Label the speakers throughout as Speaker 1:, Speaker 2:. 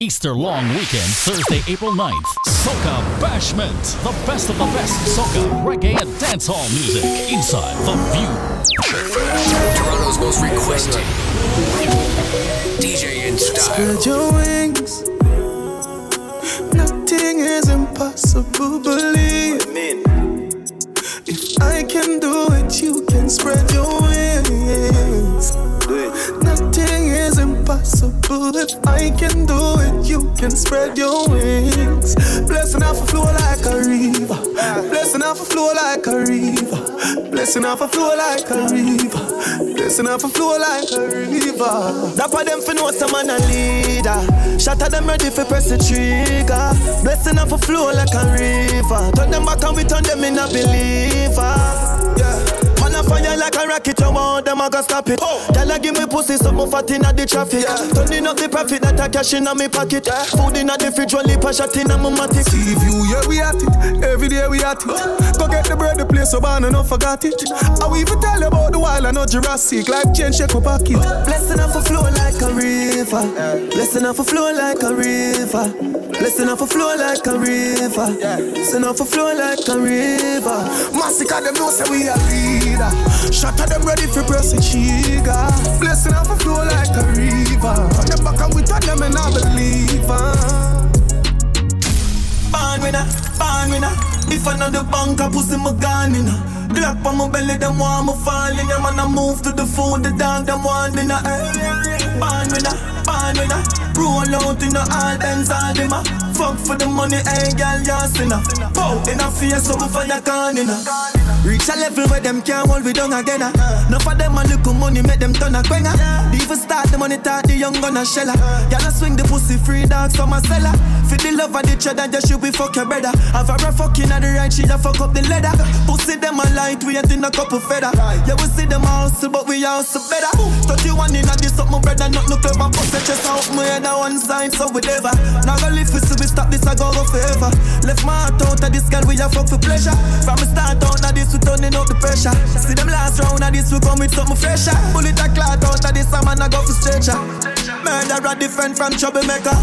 Speaker 1: Easter long weekend, Thursday, April 9th. Soca Bashment. The best of the best soca, reggae, and dancehall music inside The Vue.
Speaker 2: Toronto's most requested DJ Instyle.
Speaker 3: Spread your wings. Nothing is impossible, believe me. If I can do it, you can spread your wings. Nothing impossible. If I can do it, you can spread your wings. Blessing off a flow like a river. Blessing off a flow like a river. Blessing off a flow like a river. Blessing off a flow like a river. For them for know some man a leader. Shot at them ready for press the trigger. Blessing off a flow like a river. Turn them back and we turn them in a believer. Yeah. Fire like a rocket, you want them I go stop it. Oh. Tell her give me pussy, something fat inna the traffic. Yeah. Turning up the profit that I cash inna me pocket. Yeah. Food inna the fridge, only a shot inna my matic. See view, yeah we at it. Every day we at it. Go get the bread, the place so bad, and not forgot it. I will even tell you about the wild, I know Jurassic. Life change, shake my pocket. Blessing off a flow like a river. Blessing off a flow like a river. Blessing off a flow like a river. Blessing off a flow like a river. Massacre them know say we a leader. Shot at them ready for press the trigger. Blessing off a flow like a river. On the back we tell them and I believe. Born winner, born winner. If I know the bank, pussy my gun in Glock on my belly, them want me fall in Yeah, man, I move to the food, the dog, them want dinner Born winner, born winner Roll out in the all Benz, all them a Fuck for the money, hey, girl, you sinner Bow in a face, so for your corner Reach a level where them can't hold we down again. Uh. Enough of them a look money, make them turn a quenga. Yeah. Uh. Even start the money, talk the young gonna shella. Y'all uh. a swing the pussy free dogs from a seller. For the love of the cheddar, just should be fuck your brother. Have a fucking at the right, she a fuck up the leather. Pussy them a light, we ain't in a couple feather. Yeah, we see them hustle, but we hustle better. 31 in a this up, my brother, not no clever. The chest out, my head on one side, so whatever. Now go live for we stop this, I go go forever. Left my heart out of this girl, we a fuck for pleasure. From the start out of this, we turning up the pressure. See them last round of this, we come with something fresher. Bullet a clout out of this, a man I go for stretcher. Murderer different from troublemaker.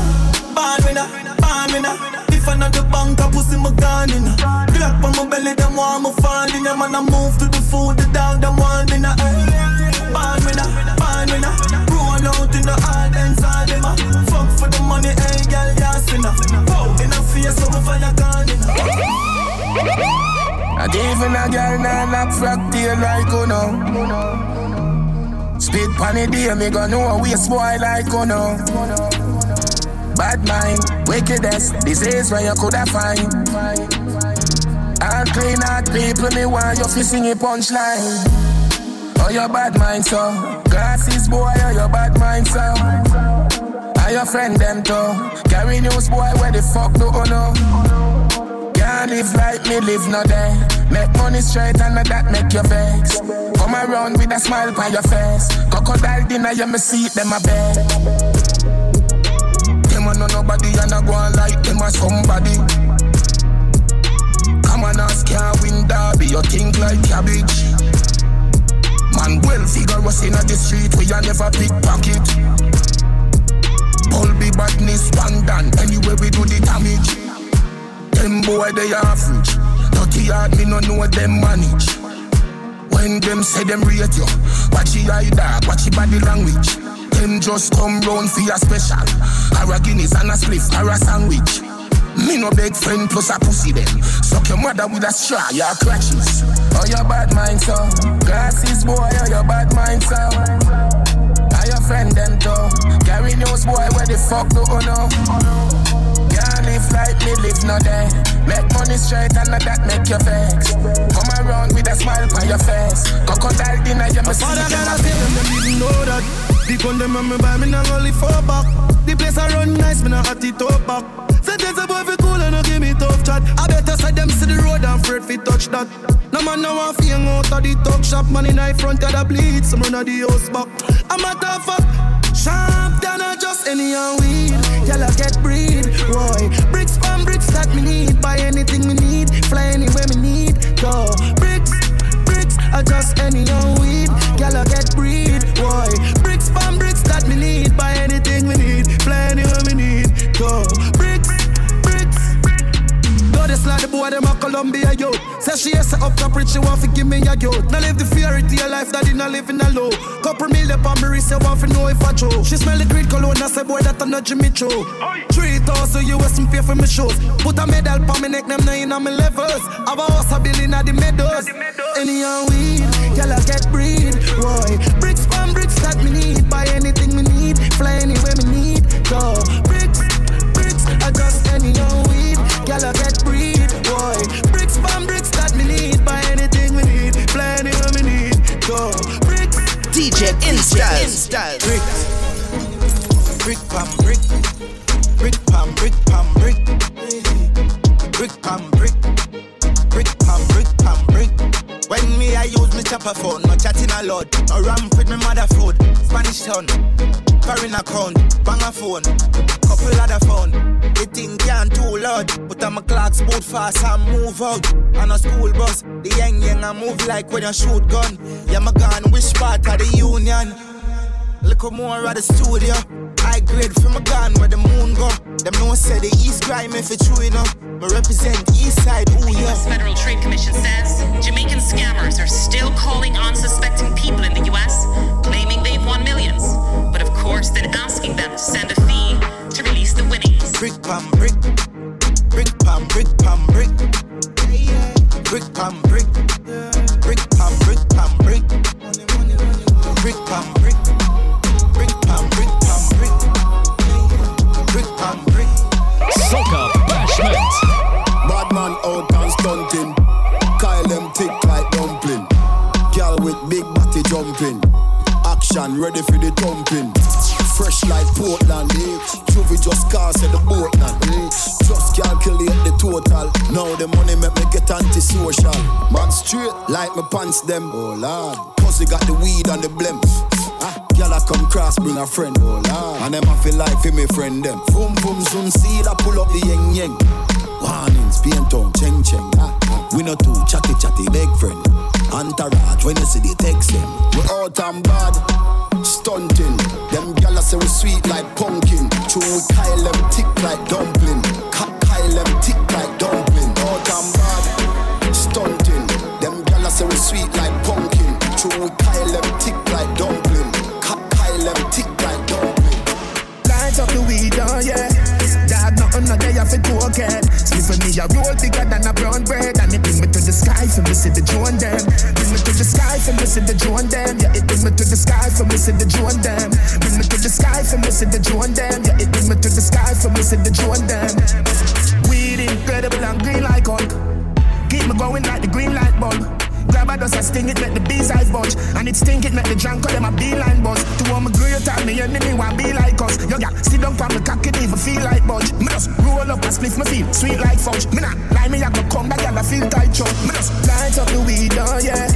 Speaker 3: Born winner, born winner. If I not the bank, I pussy my gun in Glock on my belly, them want me fall in Yeah, man, I move to the food, the dog, them want in Born winner, born winner. Roll out in the all dance, all them a Fuck for the money, hey, girl, yeah, sinner. Pow, in a face, so your gun in
Speaker 4: I gave in a girl now knock frog tail like uno. Spit pon the day, me go know we spoil like uno. Bad mind, wickedest, disease where you coulda find. All clean out people, me want you fi sing a punchline. Oh, your bad mind, so glasses boy, oh, your bad mind, so. Your friend them too? Carry news boy, where the fuck do you know? Can't live like me, live no day. Make money straight and that make you vex. Come around with a smile on your face. Crocodile dinner, you me see them a bed. Them a know nobody and I go on like them a somebody. Come on, ask can't win derby, you think like cabbage. Man, well figure us in the street, we a never pickpocket. All be badness, one done, anyway we do the damage. Them boy they average. Dirty hard me no know them manage. When them say them rate you, watch your eye dog, watch your body language. Them just come round for your special. Or a Guinness and a spliff or a sandwich. Me no beg friend plus a pussy them. Suck your mother with a straw, your crutches. Oh your bad mind so, glasses boy, oh your bad mind so. Your friend them too? Carry news boy, where the fuck do you know? Can't live like me, live no day. Make money straight and not that make you vex. Come around with a smile on your face. Crocodile dinner, you must see
Speaker 3: Father God, I say them, them didn't know that. The gun them on me buy me not only four back. The place I run nice, me not hot it up back. Sentence a boy fi cool and no give me tough chat. I better say them see the road and afraid fi touch that. No man no want fi hang out of the talk shop. Man in the front of the bleed, some run of the house back. I'm a tough fuck. Sharp than a just any and weed. Y'all get breed, boy. Bricks from bricks that me need. Buy anything me need. Fly anywhere me need.
Speaker 5: She up rich, she want to give me a youth. Now live the fairy tale life that in a living a low. Couple million on me you want to know if I true. She smell the green cologne, I say boy that I'm not Jimmy Choo. Three thousand US and pay for my shoes. Put a medal on me neck, them nine on my levels. I've a house a billion at the meadows. Any young weed, y'all get breed. Roy, bricks from bricks that me need. Buy anything me need, fly anywhere me need. Go bricks, bricks, I just any young weed. Y'all get breed.
Speaker 6: DJ Instyle.
Speaker 5: Bricks, brick pam brick, brick pam brick pam brick, brick pam brick, brick pam brick pam brick.
Speaker 7: When me I use me chopper phone, no chatting a lot. No ramp with me mother food. Spanish town, foreign account, bang a phone, couple other phone. The thing can't too loud, but I'm a clocks boot fast and move out. On a school bus, the young young I move like when you shoot gun. Yeah, my gun, which part of the union? Look more at the studio. I grade from a gun where the moon go. Them no say the east crime if it's true enough. Me represent east side, ooh yeah.
Speaker 8: U.S. Federal Trade Commission says Jamaican scammers are still calling unsuspecting people in the U.S., but of course then asking them to send a fee to release the winnings.
Speaker 7: Brick pam brick, brick pam brick pam brick, brick pam brick, brick pam brick pam brick, brick pam brick, brick pam brick pam brick, brick pam brick.
Speaker 1: Soca Bashment.
Speaker 9: Bad man out and stunting. Kyle them thick like dumpling. Girl with big body jumping. Action ready for the thumping. Fresh like Portland, eh? Juvie just cast at the now, eh? Just calculate the total. Now the money make me get antisocial. Man straight like my pants them, oh lord. Pussy got the weed and the blem. Ah, girl I come cross, bring a friend, oh lord. And them I feel like for me friend them. Boom boom zoom seal, I pull up the yeng yeng. Warnings, pain tongue, cheng cheng. We no too chatty chatty, big friend. Entourage, when you see the text them. We out and bad, stunting. Them gyal say we sweet like pumpkin. True, we Kyle them thick like dumpling. Ka- Kyle them tick like dumpling. Out and bad, stunting. Them gyal say we sweet like pumpkin. True, we Kyle them thick like dumpling. Ka- Kyle them tick like dumpling.
Speaker 4: Light up the weed, oh yeah. Dad, nothing no day off it token. Sleep a roll bigger than a brown bread. And it bring me to the sky for see the drone them. Bring me to the sky for see the drone them. Yeah, it bring me to the sky for see the drone them. Bring me to the sky for see the drone them. Yeah, it bring me to the sky for see the drone them. Weed incredible and green like Hulk. Keep me going like the green light bulb. Grab a dust, I sting it, make the bees eyes budge. And it stink it, make the drunk call them a beeline buzz. To all my great time, me enemy want be like us. Yo, yeah, sit down from the cock, it even feel like budge. Me just roll up and spliff my feel sweet like fudge. Me not lie, me I go come back, girl, I feel tight, chug. Me just light up the weed, oh yeah.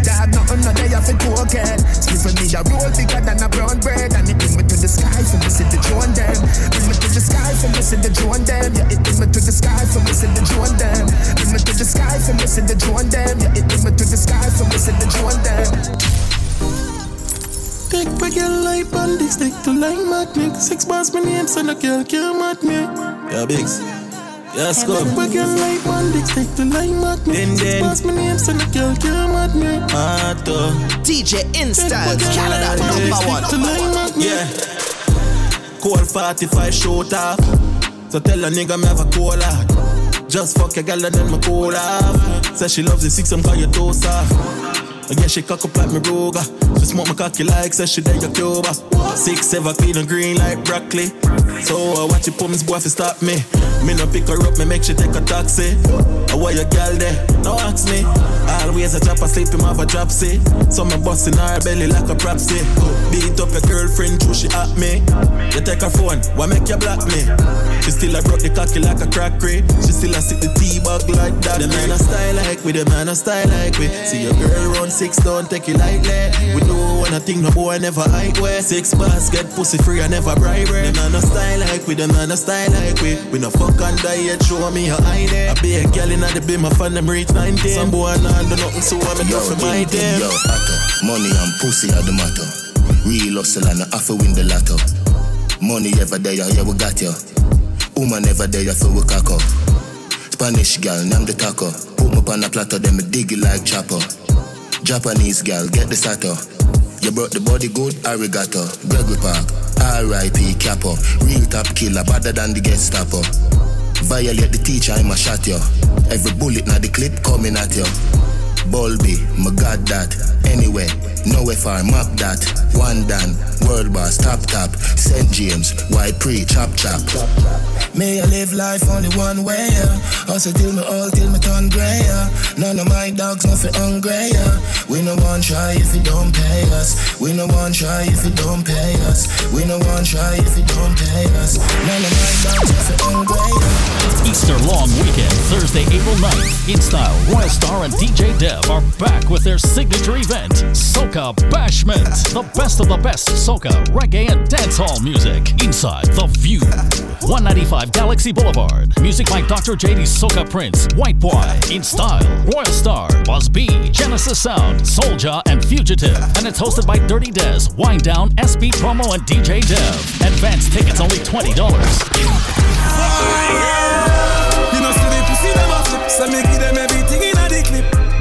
Speaker 4: Dad, nothing, no day off it. Spliff with me, a roll bigger than a brown bread. And it bring me to the sky, see the drone them. Bring me to the sky, see the drone them. Yeah, it bring me to the sky, see the drone them. Bring me to the sky, see the drone them. Yeah, it bring me to the sky, for me see the drone them.
Speaker 5: Take a girl like bandit, stick to like magnet. Six bars my name, so no girl can mad me.
Speaker 10: Yeah, Biggs. Yes, go.
Speaker 5: Take a girl like bandit, stick to like magnet.
Speaker 10: Then,
Speaker 5: Six bars my name, so no girl can mad me.
Speaker 10: Mato.
Speaker 6: DJ Instyle. Canada
Speaker 5: Bandit,
Speaker 6: number
Speaker 5: stick
Speaker 6: one.
Speaker 5: to like magnet.
Speaker 10: Yeah. Cold 45 shoot off. So tell a nigga me have a cold heart. Just fuck a gal and then me cool off. Say she loves the six, I'm call you toe soft. I guess she cock up like me Ruger. She smoke my cocky like say she there your Cuba. Six, seven, clean and green like broccoli. So I watch you pumps boy fi stop me. Me no pick her up, me make she take a taxi. Oh, I want your gal there, no ask me. Always a drop asleep, him have a drop say. So me bust in her belly like a propsy. Beat up your girlfriend, true she at me. You take her phone, why make you block me? She still a broke the cocky like a crackery. She still a sit the tea bag like that. The man a style like we, the man a style like we. See your girl run six, don't take it lightly. We do one thing, no boy never hide way. Six bars get pussy free, I never bribe The man a style like we, the man a style like we. We no fuck on diet, show me your ID. I be a girl in the beam, my find them reach 19. Some boy nah do nothing, so I'm do for my damn.
Speaker 9: yo, actor. Money and pussy are the matter. Real hustle and I have to win the lotto. Money ever there, yeah, we got you. Woman never there, so we cock up.
Speaker 11: Spanish girl, name the taco. Put me on a platter, then me dig it like chopper. Japanese girl, get the sato. You brought the body good, arigato. Gregory Park, R.I.P. Capo. Real top killer, better than the Gestapo. Violate the teacher, I'ma shot you. Every bullet na the clip coming at you. Bulby, my god that. Anyway, nowhere far, map that. One done, world boss, top top. St. James, why pre, chop chop.
Speaker 12: May I live life only one way, yeah. Also till me all till me turn grey, yeah. None of my dogs nothing hungry, yeah. We no one try if you don't pay us. We no one try if you don't pay us. We no one try if you don't pay us. None of my dogs nothing hungry, yeah.
Speaker 1: Easter long weekend, Thursday, April 9th. Instyle, Royal Star and DJ Dev are back with their signature event, Soca Bashment. The best of the best soca, reggae, and dancehall music inside The Vue. 195 Galaxy Boulevard. Music by Dr. JD Soca Prince, White Boy, Instyle, Royal Star, Buzz B, Genesys Sound, Souljah, and Fugitive. And it's hosted by Dirty Dez, Winedown, SB Promo, and DJ Dev. Advance tickets only $20.
Speaker 5: You know, them everything in a clip.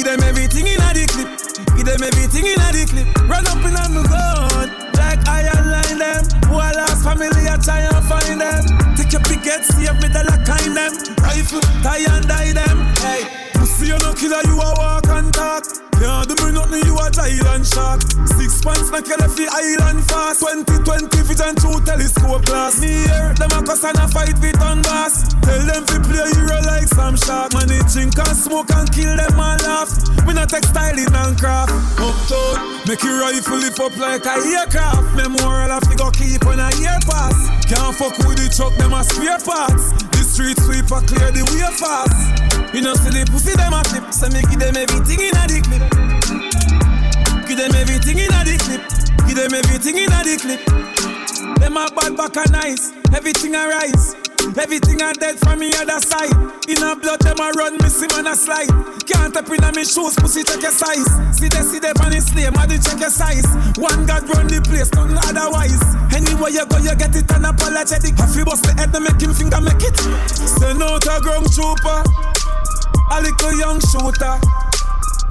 Speaker 5: Give them everything in the clip. Give them everything in the clip. Run up in on me gun, like iron line them. Who lost family, I try and find them. Take your picket, see if me the lock kind them. Rifle, tie and die them. Hey, pussy you no killer, you a walk and talk. Yeah, do me nothing, you a giant shark. Six pants make you the island fast. 2020 vision through telescope glass. Me here, them a cuss and a fight with on bass. Tell them to play hero like some shark. Man, they drink and smoke and kill them and laugh. Me not textiling and craft. Uptown, make your rifle lift up like a aircraft. Memorial I go keep on a year pass. Can't fuck with the truck, them a spare parts. Street sweeper clear the way fast. You know, see the pussy them a clip, so me give them everything in a the clip. Give them everything in a the clip. Give them everything in a the clip. Them a bad back and nice, everything a rise. Everything a dead from me other side. In a blood, them a run, missing man a slide. Can't up in a me shoes, pussy check your size. See they see them on the slave, man, check your size. One God run the place, nothing otherwise. Anywhere you go, you get it unapologetic. If you bust the head, they make him finger make it. Send out a ground trooper, a little young shooter.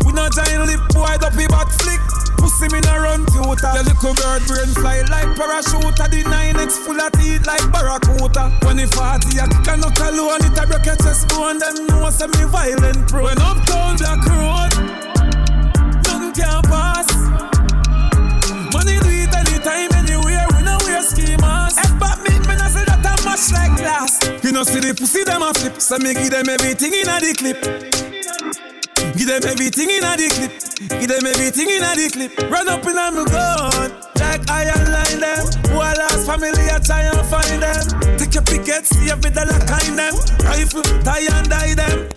Speaker 5: We not giant lip boy, up he back flick. Pussy me no run tutor. Your little bird brain fly like parachute. The 9X full of teeth like barracuda. When it 40, I kick a knock alone. It a break your chest bone. Them know say me violent pro. When uptown black road, nothing can pass. Much like glass. You know see the pussy them a flip, so me give them everything in a the clip. Give them everything in a the clip. Give them everything in a the clip. Run up in a me gun. Like iron line them. Who I lost family, I try and find them. Take your picket, see the lock kind them. Rifle, tie and die them.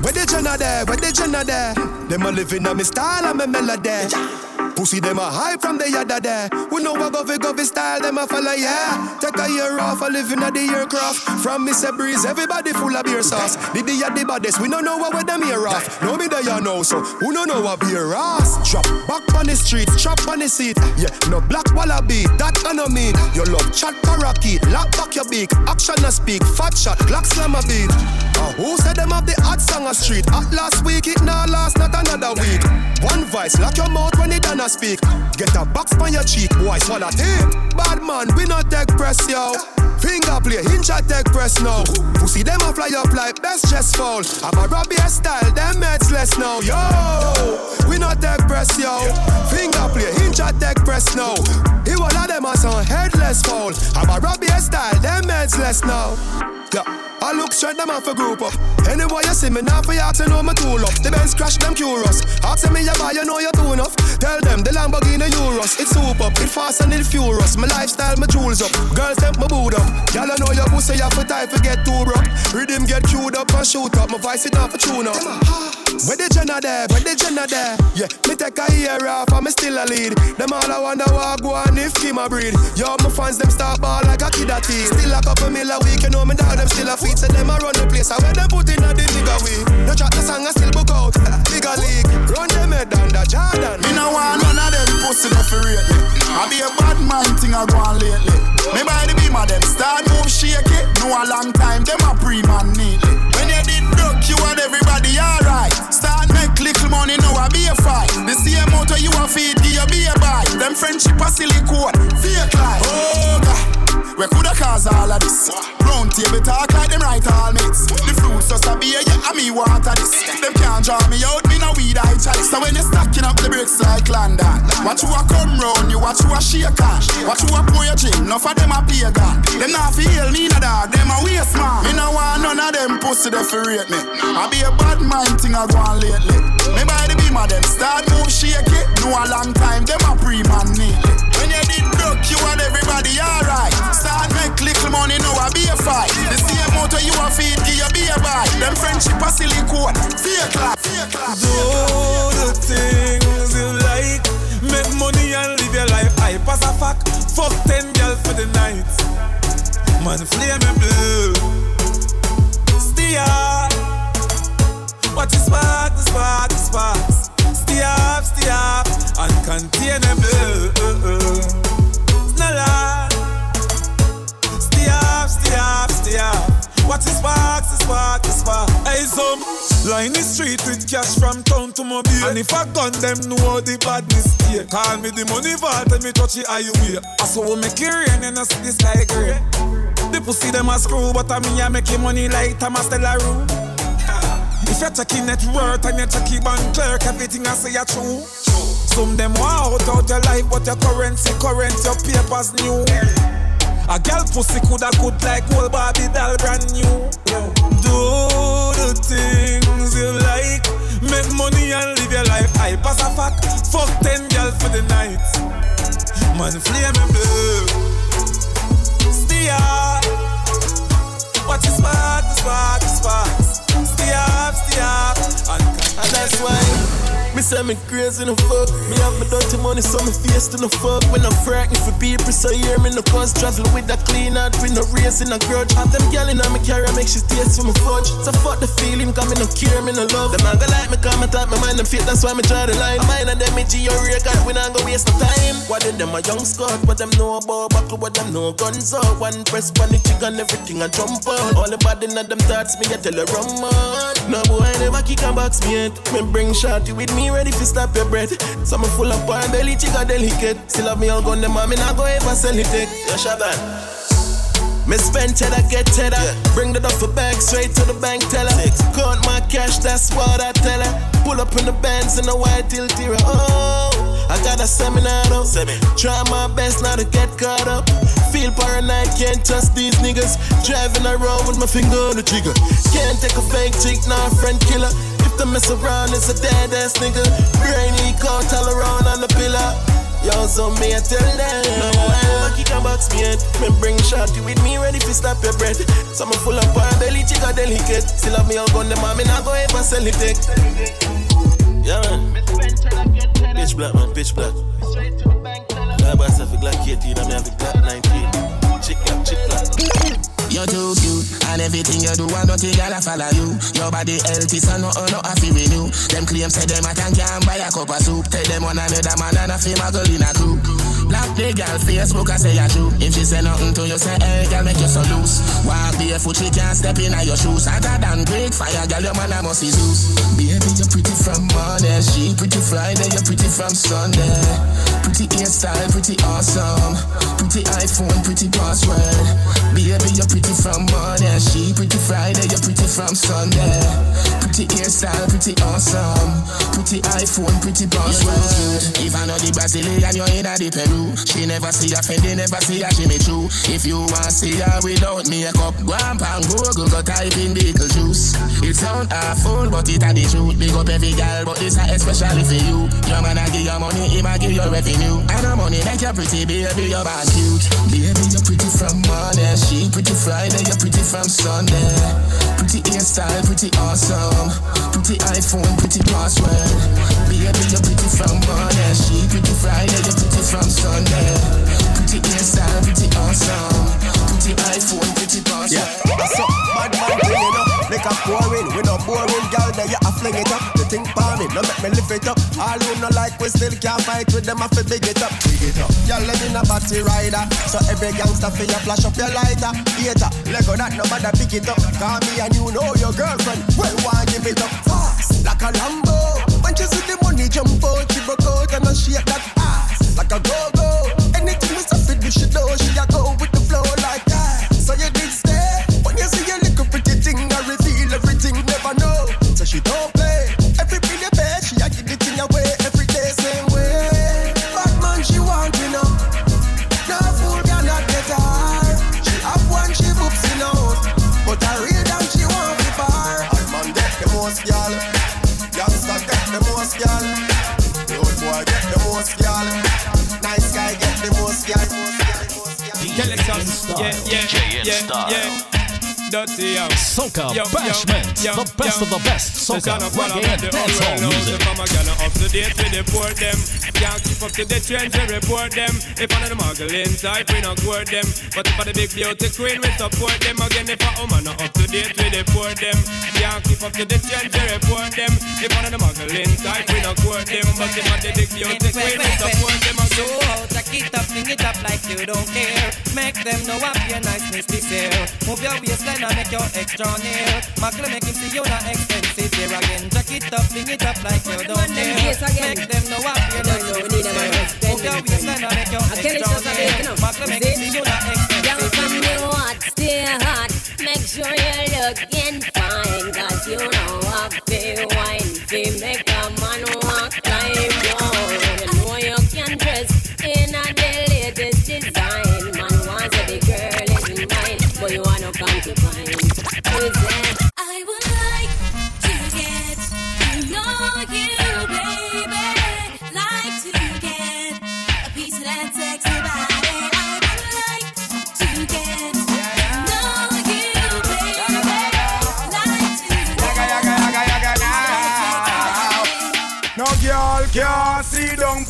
Speaker 12: Where the Jenna there? Where the Jenna there? Them a living on me style and me melody. Pussy them a high from the yada there. We know what govy govy style them a follow yeah. Take a year off, a living at the aircraft. From Mr. Breeze, everybody full of beer sauce. The the the baddest, we don't know what with them here off. No me there you know, so who don't know what beer ass? Drop back on the street, chop on the seat. Yeah, no black wallaby, that I know mean. Your love chat parakeet, lock back your beak. Action a speak, fat shot, clock slam a beat. Uh, who said them have the hot song a street? At last week, it now last, not another week. One vice, lock your mouth when it done a speak. Get a box on your cheek, boy, swallow tape. Bad man, we not take press, yo. Finger play, hinge at take press now. Pussy them a fly up like best chest fall. I'm a Robbie style, them meds less now, yo. We not take press, yo. Finger play, hinge at take press now. He will of them as on headless fall. I'm a Robbie style, them meds less now. Yeah. I look straight them off a group up. Anyway you see me now for you to know me tool up. The Benz crash them curious. Ask me you buy, you know you too enough. Tell them the Lamborghini Euros. It's soup up, it fast and it furious. My lifestyle, my jewels up. Girls tempt my up. Know your pussy, you for time for get too rough. Rhythm get queued up and shoot up. My voice it off for tune up. Where the Jenna there? Where the Jenna there? Yeah, me take a year off and me still a lead. Them all I wonder what go on if Kim a breed. Yo, my fans them start ball like a kid a teen. Still a couple mil a week, you know me dog them still a feet. So them a run the place. I where them put in a the nigga way. No chat the song I still book out. Bigger league, run them head down the Jordan.
Speaker 13: Me no want none of them pussy no for rate me. I be a bad man thing I go on lately. Me by the beam of them start move shake it. No a long time, them a pre-man. When you did broke, you and everybody alright. Start make little money, now I be a fight. The same motor you a feed, give you be a buy. Them friendship a silicone, fake life. Oh God. We coulda cause all of this. Round table talk like them right all mates. The fruits just a beer, yeah, and me water this. Them can't draw me out, me no weed I chalice. So when you stacking up the bricks like London, watch who a come round, you watch who a shake on. Watch who a pour your gin, enough of them a pagan. Them not feel me no dog, them a waste man. Me no want none of them pussy to rate me. I be a bad mind thing I go on lately. Me buy the beam of them, start move shake it. No a long time, them a pre-man neatly. You did broke, you and everybody alright. Start make little money, I be a fight. The same motor you a feed, give you be a buy. Them friendship a silicone, fake life, fake life.
Speaker 5: Do the things you like. Make money and live your life I pass a fuck. Fuck ten girls for the night. Man, flame and blue. Up. Watch the spark, the spark, the. Stay up, stay up. Uncontainable. It's not lie. Stay up, stay up, stay up. Watch the sparks, the spark, the spark. Hey, some line the street with cash from town to mobile. And if I gun them, know the badness here. Call me the money vault and me touch it highway. I saw we make it rain and I see this like rain. The pussy them a screw, but I me I making money like Thomas Delaro. You're checking net worth and you're checking bank clerk, everything I say are true. Some them want out out your life, but your currency current, your papers new. A gal pussy coulda good like old Barbie doll brand new. Do the things you like, make money and live your life hype as a fuck. Fuck ten gal for the night, man flame and blue. Up, watch the spark, the spark, and,
Speaker 10: that's why. Me say me crazy no fuck. Me have my dirty money, so me face to no fuck. When I'm frightened for people, so hear me no cause travel with that clean heart, with no race in a grudge. Have them gal in me carry, make she taste for me fudge. So fuck the feeling, come me no care, me no love. Them not gonna like me, come and type my mind, them fit, that's why me draw the line. I mind and them me G or record, we not go waste no time. What did them a young squad, what them know about buckle, what them know guns out. One press, one the chicken, everything I jump out. All the bad in them thoughts, me I tell her run man. No boy, I never kick a box me yet. Me bring shorty with me, ready for stop your breath. Some full up on belly, chica delicate. Still have me all gun, them me not go ever sell it. Yeah, Shaban. Me spend cheddar, get cheddar. Yeah. Bring the duffel bag straight to the bank teller. Six. Count my cash, that's what I tell her. Pull up in the bands in the white till Oh, I got a seminar though. Semi. Try my best not to get caught up. Feel paranoid, can't trust these niggas. Driving around with my finger on the trigger. Can't take a fake chick, not a friend killer. If the mess around, it's a dead ass nigga. Brainy caught all around on the pillar. Yo, so me I tell them No, I kick a box me head Me bring shorty with me ready to stop your breath So me full up on belly, chica delicate Still have me all gun, them me not go ever sell it take Yeah man Pitch black man, pitch black I buy myself a Glock 18 and me have a Glock 19 Chick clap, chick clap
Speaker 4: you're too cute, and everything you do, I don't think I'll follow you. Your body healthy, so no, oh, no, I feel renew. Them claims say them I can not buy a cup of soup. Tell them one another man and a feel my girl in a group. Black the girl Facebook, I say you true. If she say nothing to you, say, hey, girl, make you so loose. Walk barefoot, she can't step in your shoes. Hotter than great fire, girl, your man, I must be Zeus. Baby, you're pretty from Monday, she pretty Friday, you're pretty from Sunday. Pretty hairstyle, pretty awesome. Pretty iPhone, pretty password. Baby, you're pretty from Monday, she pretty Friday, you're pretty from Sunday. Pretty hairstyle, pretty awesome. Pretty iPhone, pretty password. If I know the Brazilian, you're in the Peru. She never see a Fendi, never see a Jimmy Choo. If you want see her without makeup, go and Google, go type in Beetlejuice. It sound awful, but it a the truth. Big up every girl, but this a especially for you. Your man a give you money, he a give you revenue. And the money make you pretty, baby, you're bad cute. Baby, you're pretty from Monday, she pretty Friday, you're pretty from Sunday. Pretty hairstyle, pretty awesome. Pretty iPhone, pretty password. Baby, you're pretty from Monday. She pretty Friday, you're pretty from Sunday. Pretty hairstyle, pretty awesome. Pretty iPhone, pretty password.
Speaker 14: Yeah, up, bad man, you know. Make a pouring, we no boring, girl. There you have
Speaker 6: fling it up. The think for me, no make me lift it up. All who no like we still can't fight with them. I fi big it up, big it up. Y'all let me a batty rider, so every gangster feel you flash up your lighter. Hater, Lego that no matter pick it up. Call me and you know your girlfriend. Well, why give it up fast like a Lambo? When she see the money jump out, she broke out and I shake that ass like a go go. Anything we suffer, she know she a go with the flow like that. So you she don't play. Every bill you pay, she a give the thing away every day, same way. Bad man, she want you know. No fool cannot get her. She have one, she boops in out, but I real damn she want to bar. Bad man get the most girl, youngster get the most girl, old boy get the most girl, nice guy get the most girl.
Speaker 15: Yeah, yeah, yeah, yeah. Dirty yo.
Speaker 1: Soca
Speaker 15: Yo, yo,
Speaker 1: Bashment,
Speaker 15: yo,
Speaker 1: the best
Speaker 15: yo.
Speaker 1: of the best
Speaker 15: Listen,
Speaker 1: soca, reggae, and dancehall music.
Speaker 15: know If I'm a gal up to date with the port them Can't keep up to the trends, we report them If I'm the muggling type, we not court them But if I'm the big beauty queen, we support them Again, if a woman not up to date with the port them Can't keep up to the trends, we report them If I'm the muggling type, we not court them But if I'm the big beauty queen, we support them
Speaker 16: So
Speaker 15: again
Speaker 16: out, take it up, fling it up like you don't care. Make them know up your niceness this year. Move your waistline and make your extra near. Macle make him see you not expensive here again. Take it up, fling it up like you don't care. Make them know up your
Speaker 17: No, no,
Speaker 16: niceness
Speaker 17: we need
Speaker 16: this
Speaker 17: them
Speaker 16: year.
Speaker 17: again.
Speaker 16: Move your waistline and make your
Speaker 17: you
Speaker 16: extra
Speaker 17: you
Speaker 16: Macle make him see you not
Speaker 17: Young from you hot, stay hot. Make sure you're looking fine. Cause you know I feel wine. Feel make a man walk like one. You know you can dress in a the latest design. Man wants a big girl is mine. But you wanna come to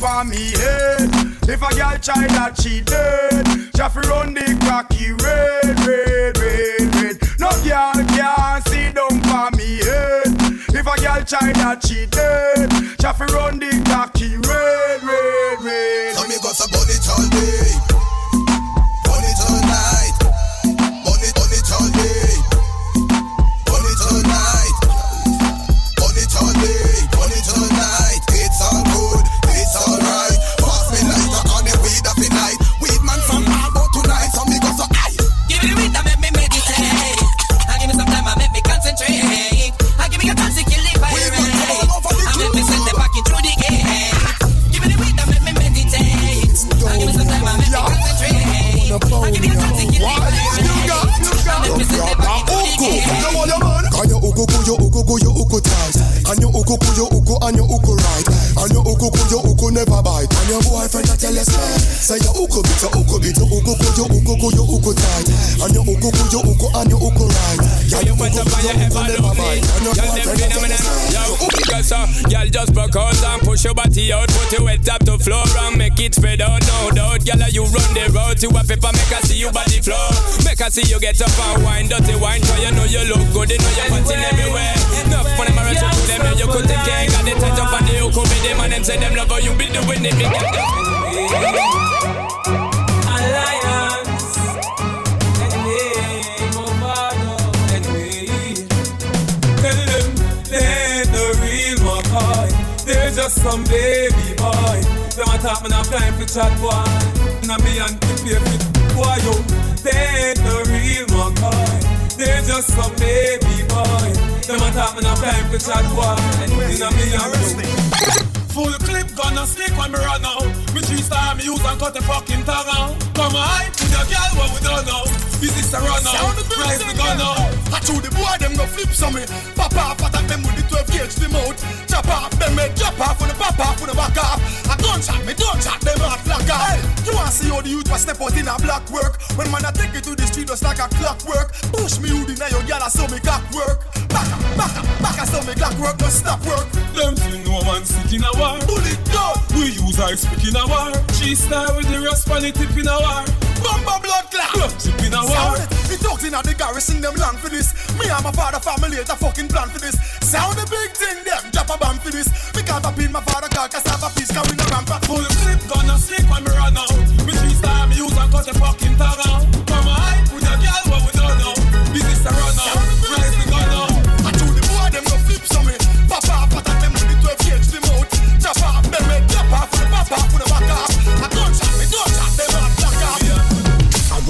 Speaker 18: for me head. If a girl try that she dead, fi run the cocky red, red, red, red. No girl can sit down for me head. If a girl try that she dead, fi run the cocky red, red.
Speaker 6: And you uku ku you uku and you uku right Girl you uku ku you uku never bite And your boyfriend a tell you say
Speaker 15: Yo, because uh, girl just out and push your body out, put your head top to floor and make it spread out. No doubt, girl, you run the road to a paper, make her see you body flow, make her see you get up and wine, dirty wine, so you know you look good, you know you're panting everywhere. Enough for them, I rush to them, and you could take care, got the tight up on the hook, be them, and them say them love how you be doing it, big
Speaker 5: Alliance, just some baby boy. Them a talk, man, have time for chat, boy. Now me and the favorite boy, yo. They ain't the real McCoy. They're just some baby boy. Them a talk, man, have time for chat, boy. Now me and you.
Speaker 18: Full clip gonna stick when me run out. Me three star me use and cut the fucking tongue out. Come on, with your girl what we don't know. Is this a run out? Rise the gun out. I told the boy them go flip some me. Pop off, attack them with the 12 gauge the mouth. Chop off, them make drop off when the pop off when the back off. A gunshot me, gunshot them off like a hey. You wanna see how the youth was step out in a black work? When man I take it to the street just like a clockwork. Push me hoodie now your girl I saw me cock work. Back up, back up, back I saw me clock work, don't stop work.
Speaker 5: Them thing no man sick in a war.
Speaker 18: Bullet down.
Speaker 5: We use our speak in a war. She style with the rest on the tip in a war.
Speaker 18: Bumba blood clot.
Speaker 5: Tip in a war.
Speaker 18: The dogs in the garrison them long for this. Me and my father family ain't a fucking plan for this. Sound a big thing, them drop a bomb for this. Me can't up in my father car, cause I have a piece, we no ramp up.
Speaker 19: Full clip, gonna stick when me run out. Me three star, me use and cut the fucking tongue out. Come on, with a girl, what we don't know. Business a run out, rise the gun out.
Speaker 18: I told the boy them go flip some me. But I them with the 12 gauge out. Drop off, me drop off, for the pop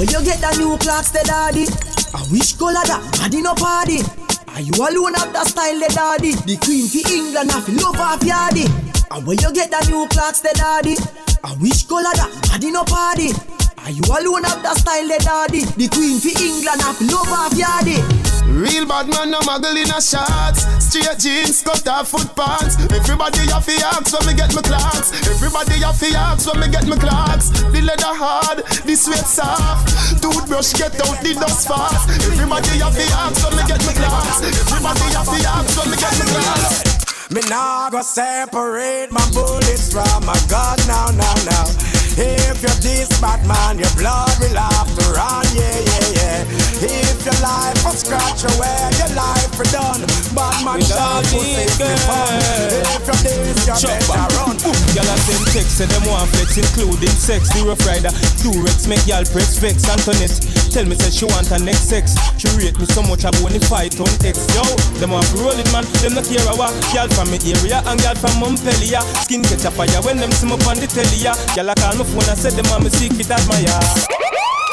Speaker 20: where you get the new clocks, the daddy? I wish color that no party. Are you alone have the style, the daddy? The queen for England, have love off yardy. And where you get the new clocks, the daddy? I wish color that no party. Are you alone have the style, the daddy? The queen for England, have love off yardy.
Speaker 21: Real bad man, no muggle in a shots. Straight jeans, cut off foot pants. Everybody have to ask when me get my clocks. Everybody have to ask when me get my clocks. The leather hard, the sweat soft. Toothbrush get out the dust fast. Everybody have to ask when me get my clocks. Everybody have to ask when me get my clocks.
Speaker 22: Me nah go separate my bullets from my gun now, now, now. If you're this bad man, your blood will have to run, yeah, yeah, yeah. If your life was scratch away, your life for done. Bad man shall pussy for fun. If you're this, you better run.
Speaker 19: Gyal a send text say them want flex, including sex. The rough rider, Durex make gyal press vex. Antoinette tell me say she want her next sex. She rate me so much I want fight on X. Yo, them want roll it man, them not care a what. Gyal from me area and gyal from Montpellier. Skin catch a fire when them see me on the telly. ya. Gyal a call my phone and said them want me secret admirer. Click my ass.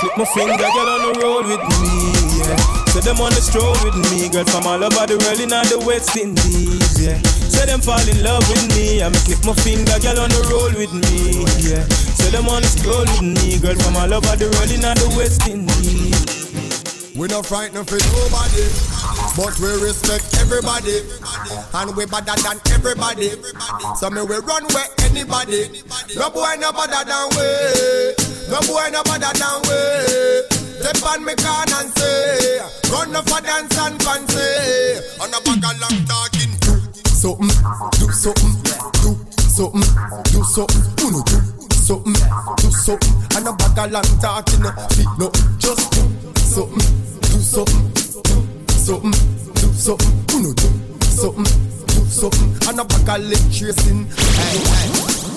Speaker 19: Keep my finger, girl on the road with me, yeah. Say them on the stroll with me, girl from all over the world in all the West Indies, yeah. Say them fall in love with me, I me click my finger, girl on the road with me, yeah. Say them on the stroll with me, girl from all over the world in all the West Indies.
Speaker 21: We not frightened for nobody, but we respect everybody, and we better than everybody. So me we run where anybody. No boy no better than we. No boy no better than we. Step on me can and say, run up for dance and fancy. On a bag of long talking, do something, do something, do something, do something, uno do something, do something. And a bag of long talking, no feet no, just do something, do something, do something, do something, uno do something, something. And a bag of lip tracing. Hey, hey.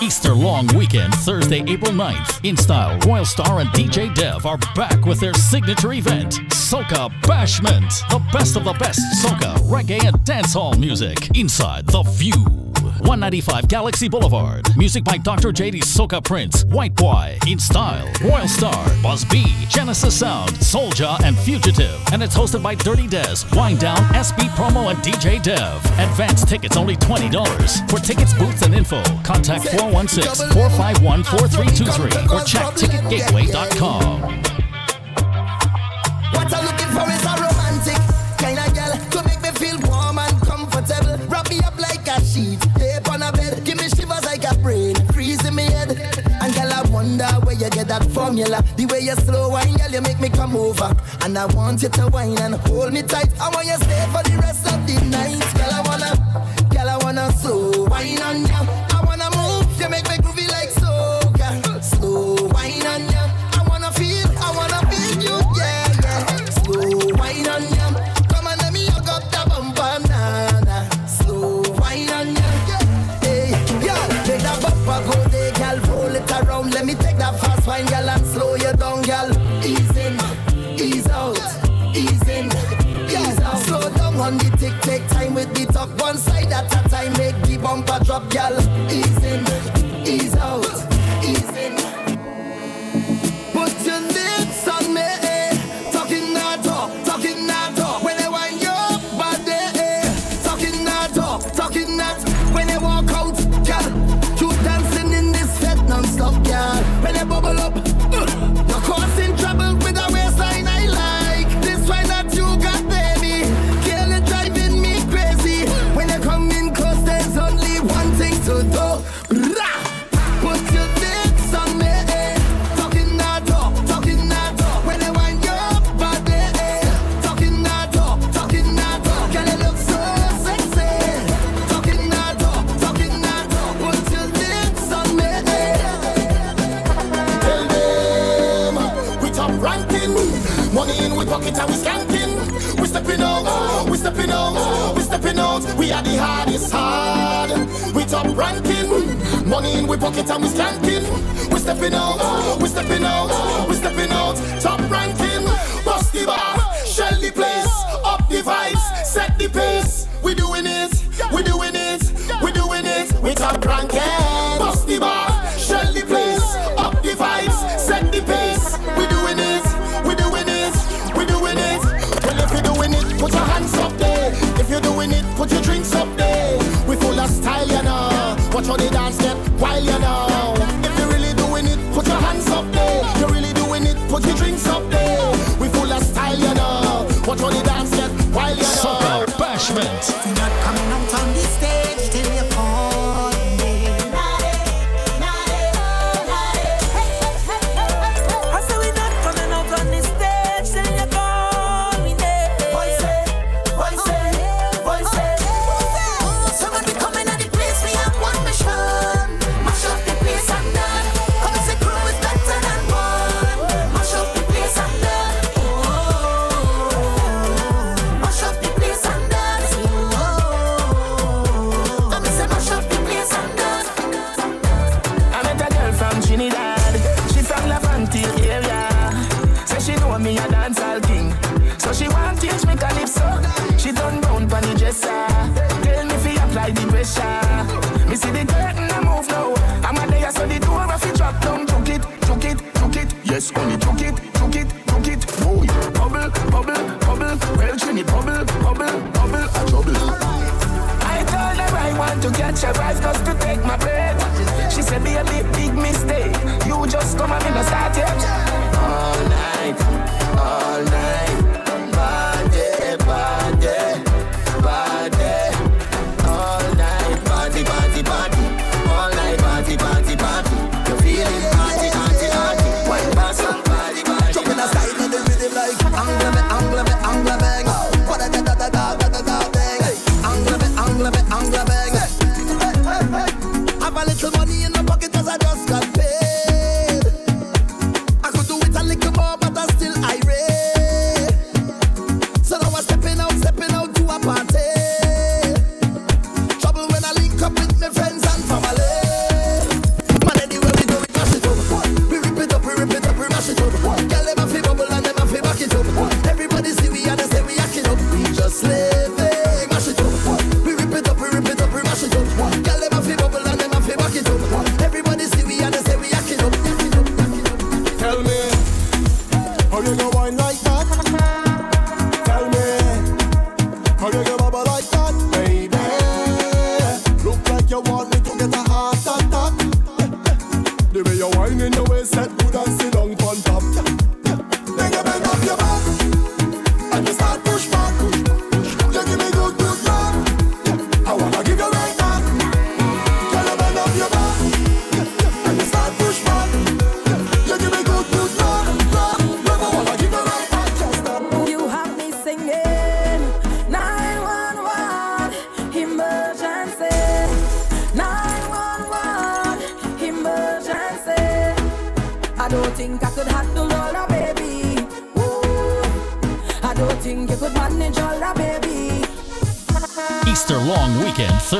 Speaker 1: Easter long weekend, Thursday, April 9th. Instyle, Royal Star and DJ Dev are back with their signature event, Soca Bashment. The best of the best soca, reggae, and dancehall music inside The Vue. 195 Galaxy Boulevard. Music by Dr. JD Soca Prince, Whiteboy, In Style, Royal Star, Buzz B, Genesys Sound, Souljah, and Fugitive. And it's hosted by Dirty Dez, Wind Down, SB Promo, and DJ Dev. Advance tickets only $20. For tickets, booths, and info, contact 416 451 4323 or check ticketgateway.com.
Speaker 20: What I'm looking for is a romantic kind of girl to make me feel warm and comfortable. Wrap me up like a sheet, tape on a bed. Give me shivers like a brain, freeze me head. And girl, I wonder where you get that formula. The way you slow wine, girl, you make me come over. And I want you to wine and hold me tight. I want you stay for the rest of the night. Girl, I wanna, girl, I wanna slow wine on you. You make me groovy like so, girl. Slow wine on you. I wanna feel, I wanna feel you, yeah, yeah. Slow wine on you. Come on, let me hook up the bumper, nah, nah. Slow wine on you, yeah. Hey, yeah, make that bumper go there, girl. Roll it around, let me take that fast wine, girl, and slow you down, girl. Ease in, ease out, ease in, ease out. Slow down on the take time with the talk. One side at a time, make bumper drop, girl. Ease in, ease out, are the is hard. We top ranking, money in we pocket and we skanking. We stepping out, we stepping out, we stepping out, top ranking.
Speaker 23: dress on the
Speaker 20: it.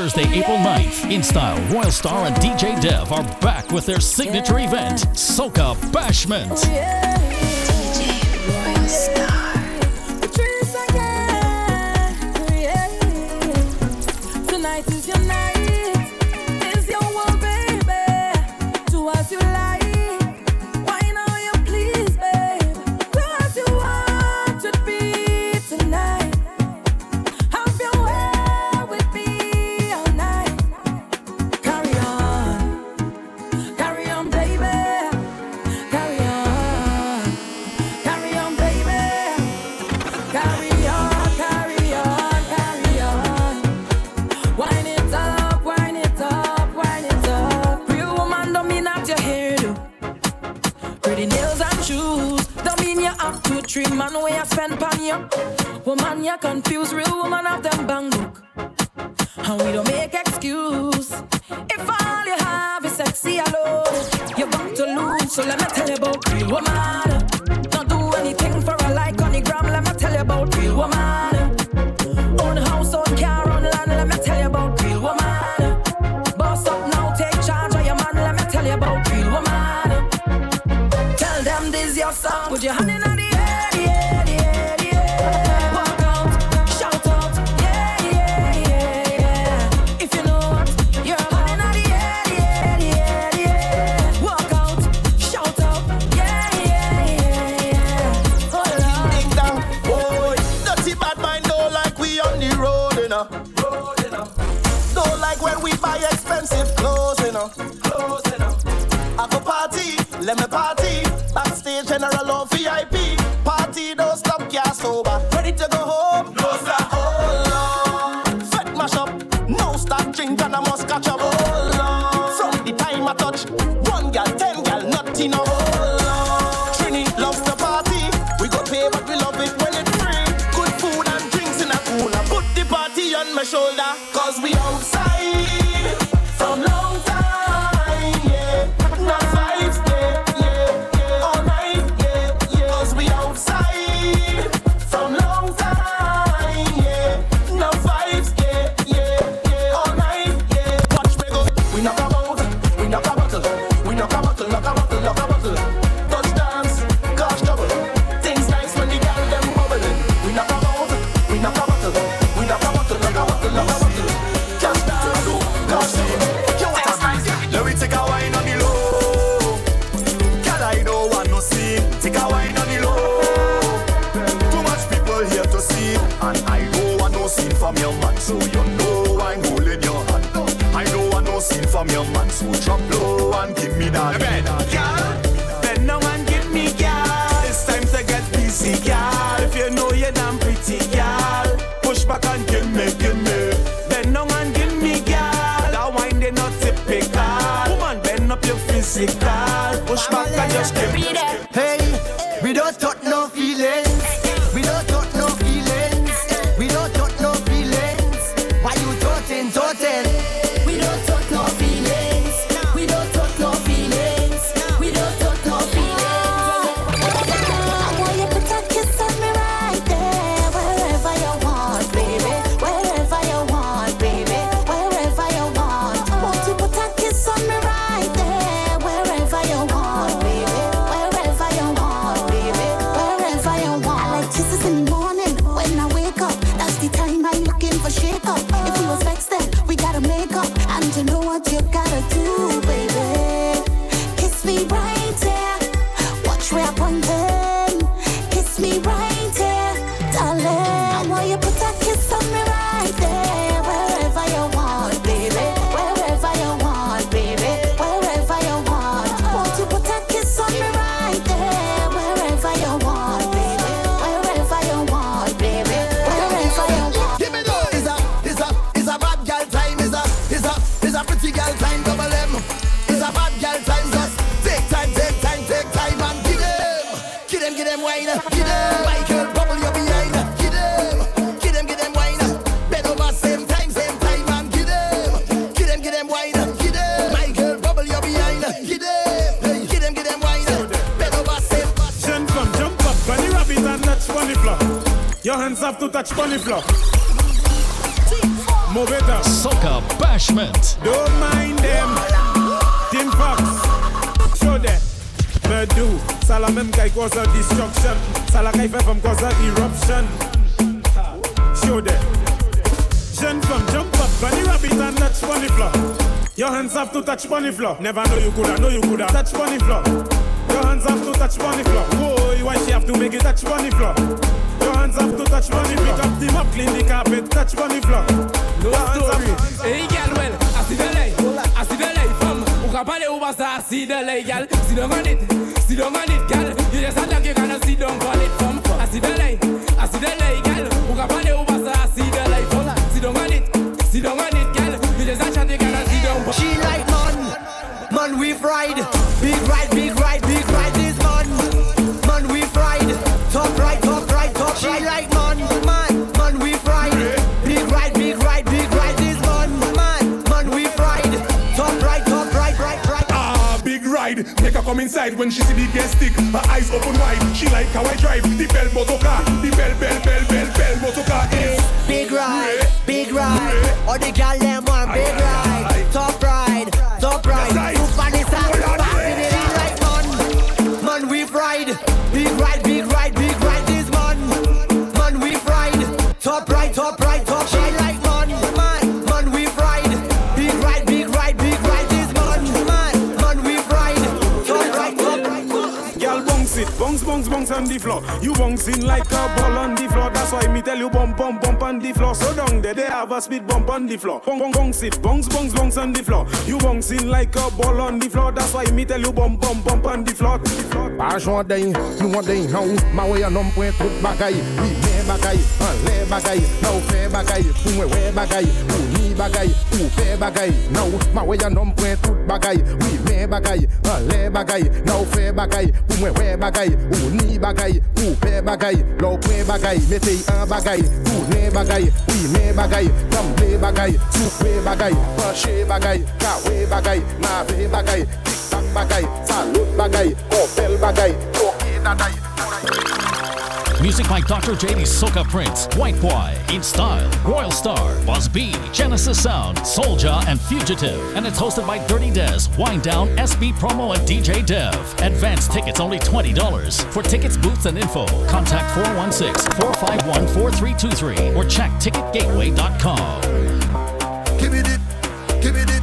Speaker 1: Thursday, April 9th. Instyle, Royal Star, and DJ Dev are back with their signature event, Soca Bashment.
Speaker 23: DJ Royalstar. Tonight is your
Speaker 22: Sa la menm kay koza destruction. Sa la kay fe fèm koza eruption. Show them. Jen fèm jump up. Bunny rabbit and touch bunny floor. Your hands have to touch bunny floor. Never know you coulda, know you coulda. Touch bunny floor. Your hands have to touch bunny floor. Whoa, why she have to make it touch bunny floor? Your hands have to touch bunny floor. Pick up the mop, clean the carpet Touch bunny floor.
Speaker 19: No story. Hey girl, well, I see the light. I see the light, fam. Ou ka pale ou basa, I see the light, girl. See the money. She don't want it, girl. You just act like you gonna see. Don't want it from. I see the light, I see the light, girl. Who got on the over, I see the light from. don't want it, She don't want it, girl. You just act like you gonna sit down.
Speaker 20: She like man, man we ride. big ride, big.
Speaker 22: Make her come inside when she see the guest stick. Her eyes open wide. She like how I drive the bell motor car. The bell, bell, bell, bell, bell motor car is
Speaker 20: big ride, big ride. All the gal them want big ride.
Speaker 22: on the floor. You bouncing like a ball on the floor. That's why me tell you bump, bump, bump on the floor. So down there, they have a speed bump on the floor. Bong, bong, bounce sit, bounce, bounce, bounce on the floor. You bouncing like a ball on the floor. That's why me tell you bump, bump, bump on the floor.
Speaker 24: Pajodain, nou andain, nou Mawe anom pwen tout bagay, wi men bagay Anle bagay, Now fe bagay Pou mwen we bagay, pou bagay, ou fe bagay. Nou, ma we yon nom pren tout bagay. Oui, men bagay, an le bagay. Nou fe bagay, pou mwen we bagay. Ou ni bagay, ou pe bagay. Lou pren bagay, mete yon bagay. Tourne bagay, oui men bagay. Kamble bagay, soupe bagay. Panche bagay, kawe bagay. Nave bagay, tiktak bagay. Salut bagay, kopel bagay. Toki daday, touray
Speaker 1: Music by Dr. JD Soca Prince, Whiteboy, In Style, Royalstar, Buzz B, Genesys Sound, Souljah, and Fugitive. And it's hosted by Dirty Dez, Wind Down, SB Promo, and DJ Dev. Advance tickets only $20. For tickets, booths, and info, contact 416 451 4323 or check ticketgateway.com.
Speaker 10: Give give.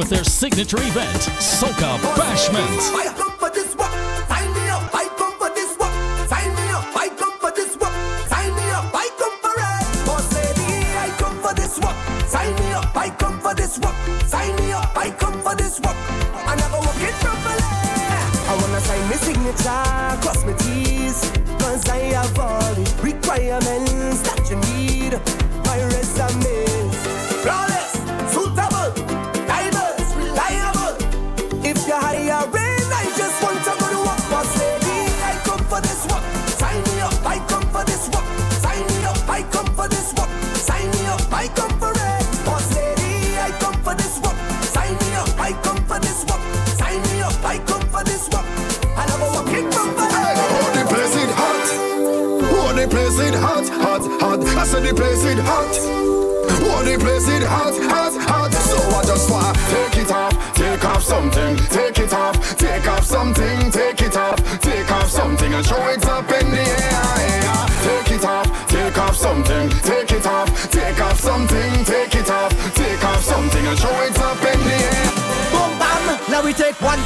Speaker 25: With
Speaker 6: their signature event,
Speaker 20: Place it hot, hot,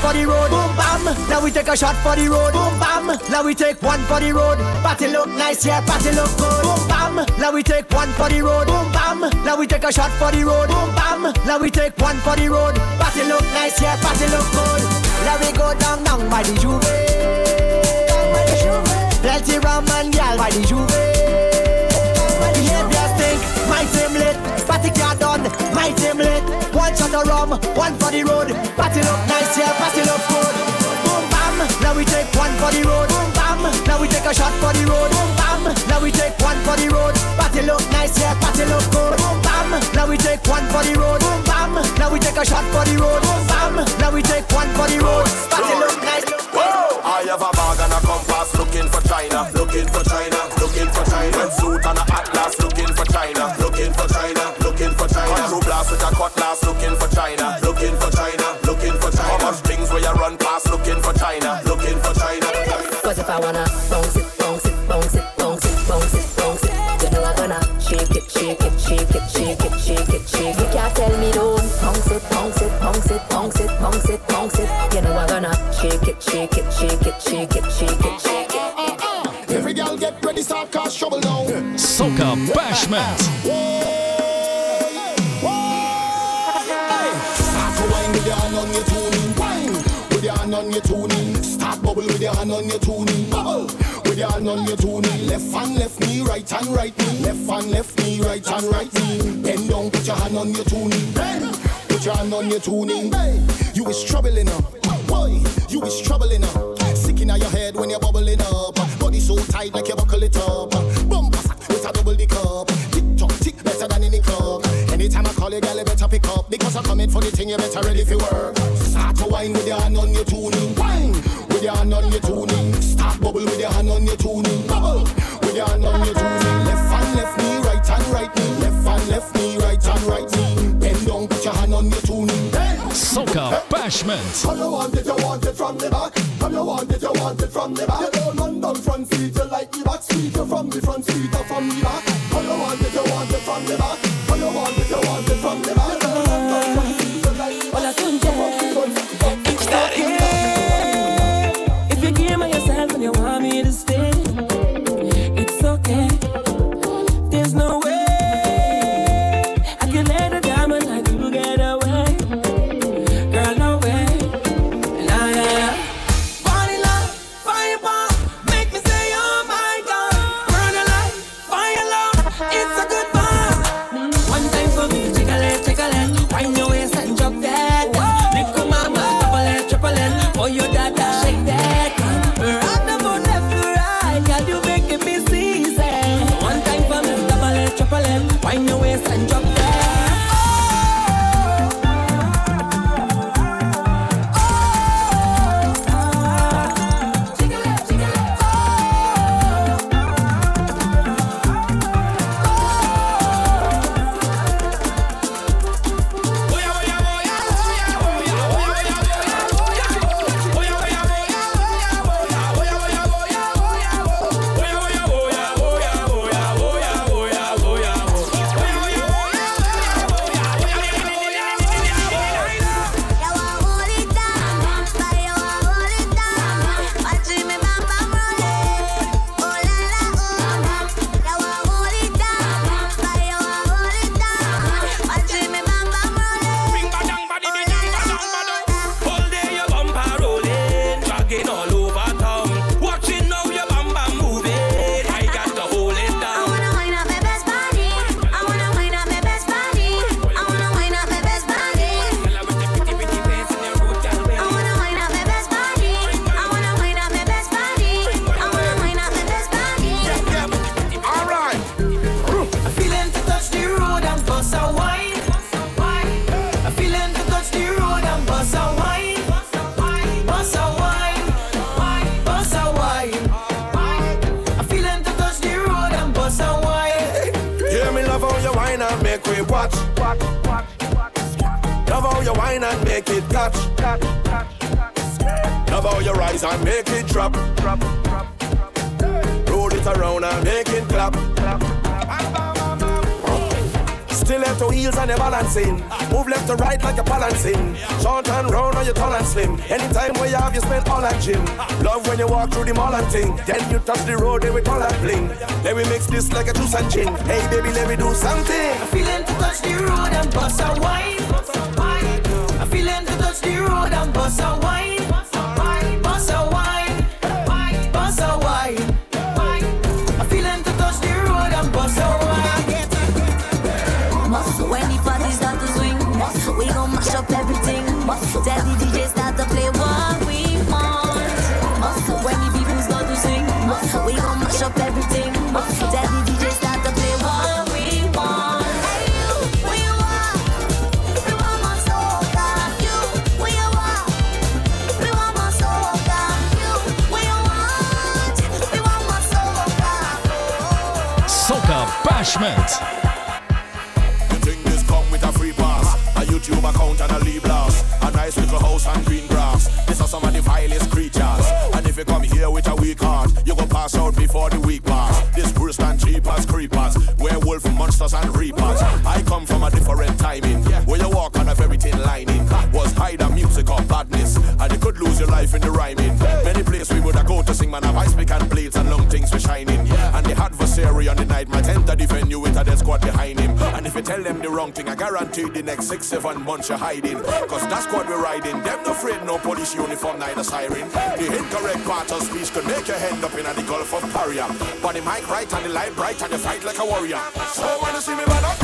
Speaker 26: for the road. Boom bam, now we take a shot for the road. Boom bam, now we take one for the road. Party look nice, yeah, party look good. Boom bam, now we take one for the road. Boom bam, now we take a shot for the road. Boom bam, now we take one for the road. Party look nice, yeah, party look good. Now we go down down by the juve. Plenty rum and gal by the juve. Behavior stink, my team lit. Party car done, my team lit. One shot of rum, one for the road. Party look nice, yeah, party look good. Boom bam, now we take one for the road. Boom bam, now we take a shot for the road. Boom bam, now we take one for the road. Party look nice, yeah, party look good. Boom bam, now we take one for the road. Boom bam, now we take a shot for the road. Boom bam, now we take one for the road. Party look nice.
Speaker 21: Whoa! I have a bag and a compass looking for China, looking for China, looking for China. Suit and a atlas looking China, looking for China, looking for China. Control blast with a cutlass looking for China, looking for China, looking for China. How much things where you run past looking for China, looking for China.
Speaker 27: Cause if I wanna bounce it, bounce it, bounce it, bounce it, bounce it, bounce it, you know I'm gonna shake it, shake it, shake it, shake it, shake it, shake it. You can't tell me don't bounce it, bounce it, bounce it, bounce it, bounce it, bounce it. You know I'm gonna shake it, shake it, shake it, shake it, shake it, shake it.
Speaker 20: Every girl get ready, start cause trouble now.
Speaker 6: Soca Bashment.
Speaker 20: Start to with your hand on your tuning. With your hand on your tuning. Left hand, left knee, right hand, right knee. Left hand, left knee, right hand, right knee. Bend down, put your hand on your tuning. Bend. Put your hand on your tuning. You is troubling up. Boy, you is troubling up. Sick in your head when you're bubbling up. Body so tight like you buckle it up. Bumper a double the cup. Tick tock, tick better than any club. Anytime I call you, girl, you better pick up. Because I'm coming for the thing, you better ready for work. Start to wine with your hand on your tuning. Wine with your hand on your tuning. Start bubble with your hand on your tuning. Bubble with your hand on your tuning. Left hand, left knee, right hand, right knee. Left hand, left knee, right hand, right
Speaker 6: Soca Bashment.
Speaker 20: You want it, you want it from the back. You want it, you want it from the back. You don't run front seat, you like the back seat. You from the front seat or from the back. You want it, you want it from the back. You want it, you want it
Speaker 21: balancing. Move left to right like you're balancing. Short and round or you tall and slim. Anytime where you have, you spend all that gym. Love when you walk through the mall and thing. Then you touch the road, then we call that bling. Then we mix this like a juice and gin. Hey baby, let me do something.
Speaker 28: I'm feeling to touch the road and bust a wine. I'm feeling to touch the road and bust a wine.
Speaker 29: Everything.
Speaker 21: Come here with a weak heart, you go pass out before the week pass. This worse than cheapers, creepers, werewolf monsters and reapers. I come from a different timing, where you walk and have everything lining. Was hide the music of badness, and you could lose your life in the rhyming. Many places we would have go to sing, man, have ice pick and blades and long things for shining. And the adversary on the night might enter the venue with a dead squad behind him. Tell them the wrong thing, I guarantee the next six, seven months you're hiding. Cause that's squad we're riding. Them no afraid, no police uniform, neither siren. The incorrect part of speech could make your hand up in the Gulf of Paria. But the mic right and the light bright and you fight like a warrior. So when you see me man up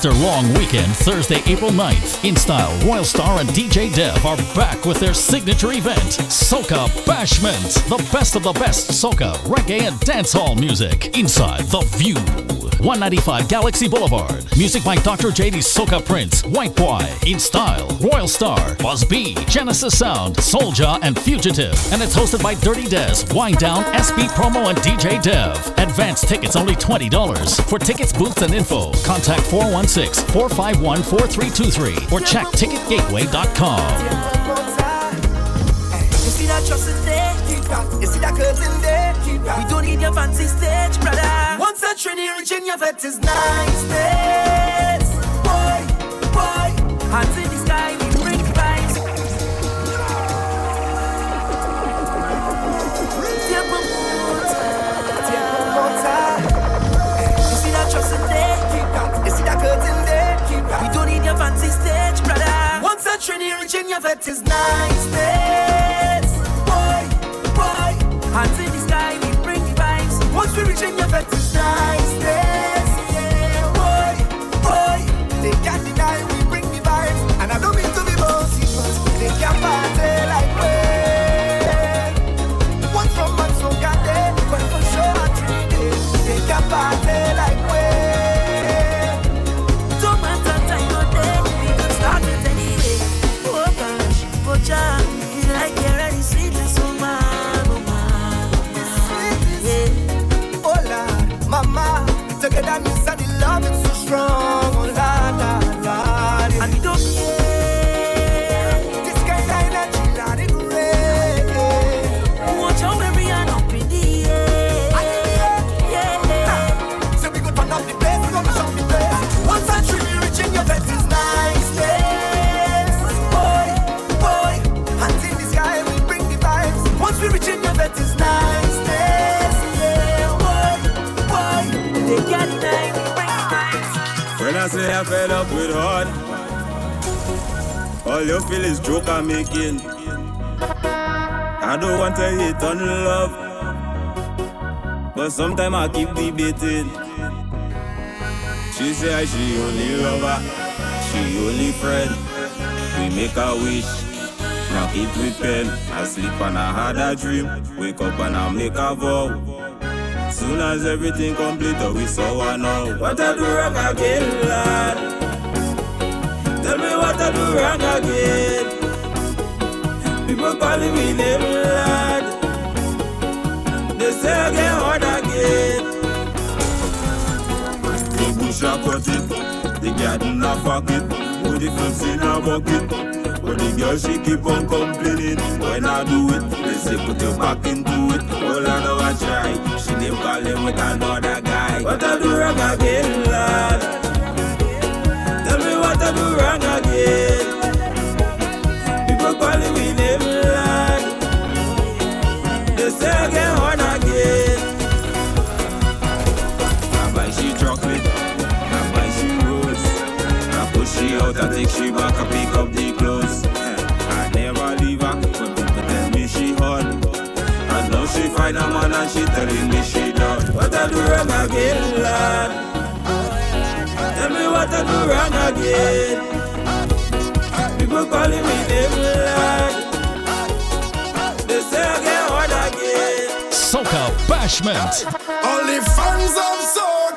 Speaker 1: Easter long weekend, Thursday, April 9th. Instyle, Royal Star and DJ Dev are back with their signature event, Soca Bashment. The best of the best soca, reggae, and dancehall music inside The Vue. 195 Galaxy Boulevard. Music by Dr. J.D. Soca Prince, Whiteboy, In Style, Royalstar, Buzz B, Genesys Sound, Souljah, and Fugitive. And it's hosted by Dirty Dez, Wind Down, SB Promo, and DJ Dev. Advance tickets only $20. For tickets, booths, and info, contact 416 451 4323 or check ticketgateway.com.
Speaker 28: I trust in there. You see that curtain there. Keep that. We don't need your fancy stage, brother. Once a trainee reaching your vet is nice, days. Boy, boy, hands in the sky, we bring vibes. You see that trust You see that curtain there. We don't need your fancy stage, brother. Once a
Speaker 26: trainee reaching your vet is nice. We're reaching your bed
Speaker 30: tonight. I'm fed up with hard. All you feel is joke I'm making. I don't want to hate on love, but sometimes I keep debating. She say she only lover, she only friend. We make a wish, now keep with pen. I sleep and I had a dream, wake up and I make a vow. Soon as everything complete, oh, we saw her now. What I do wrong again, lad? Tell me what I do wrong again. People calling me name, lad. They say I get hard again. The bush a cut it, the garden a fuck it, put the fruits in a bucket? But the girl she keep on complaining? When I do it. They say put your back into it, all I know I try. him calling with another guy. What I do wrong again, lad? Tell me what I do wrong again. People calling me name, lad. They say I get on again. I buy she chocolate, I buy she rose. I push she out, I take she back, I pick up the and she telling me she done. What I do wrong again, Lord? Tell me what I do wrong again. People calling me name, Lord. They say I get hard.
Speaker 1: Soca bashment.
Speaker 18: Only fans of
Speaker 1: soul.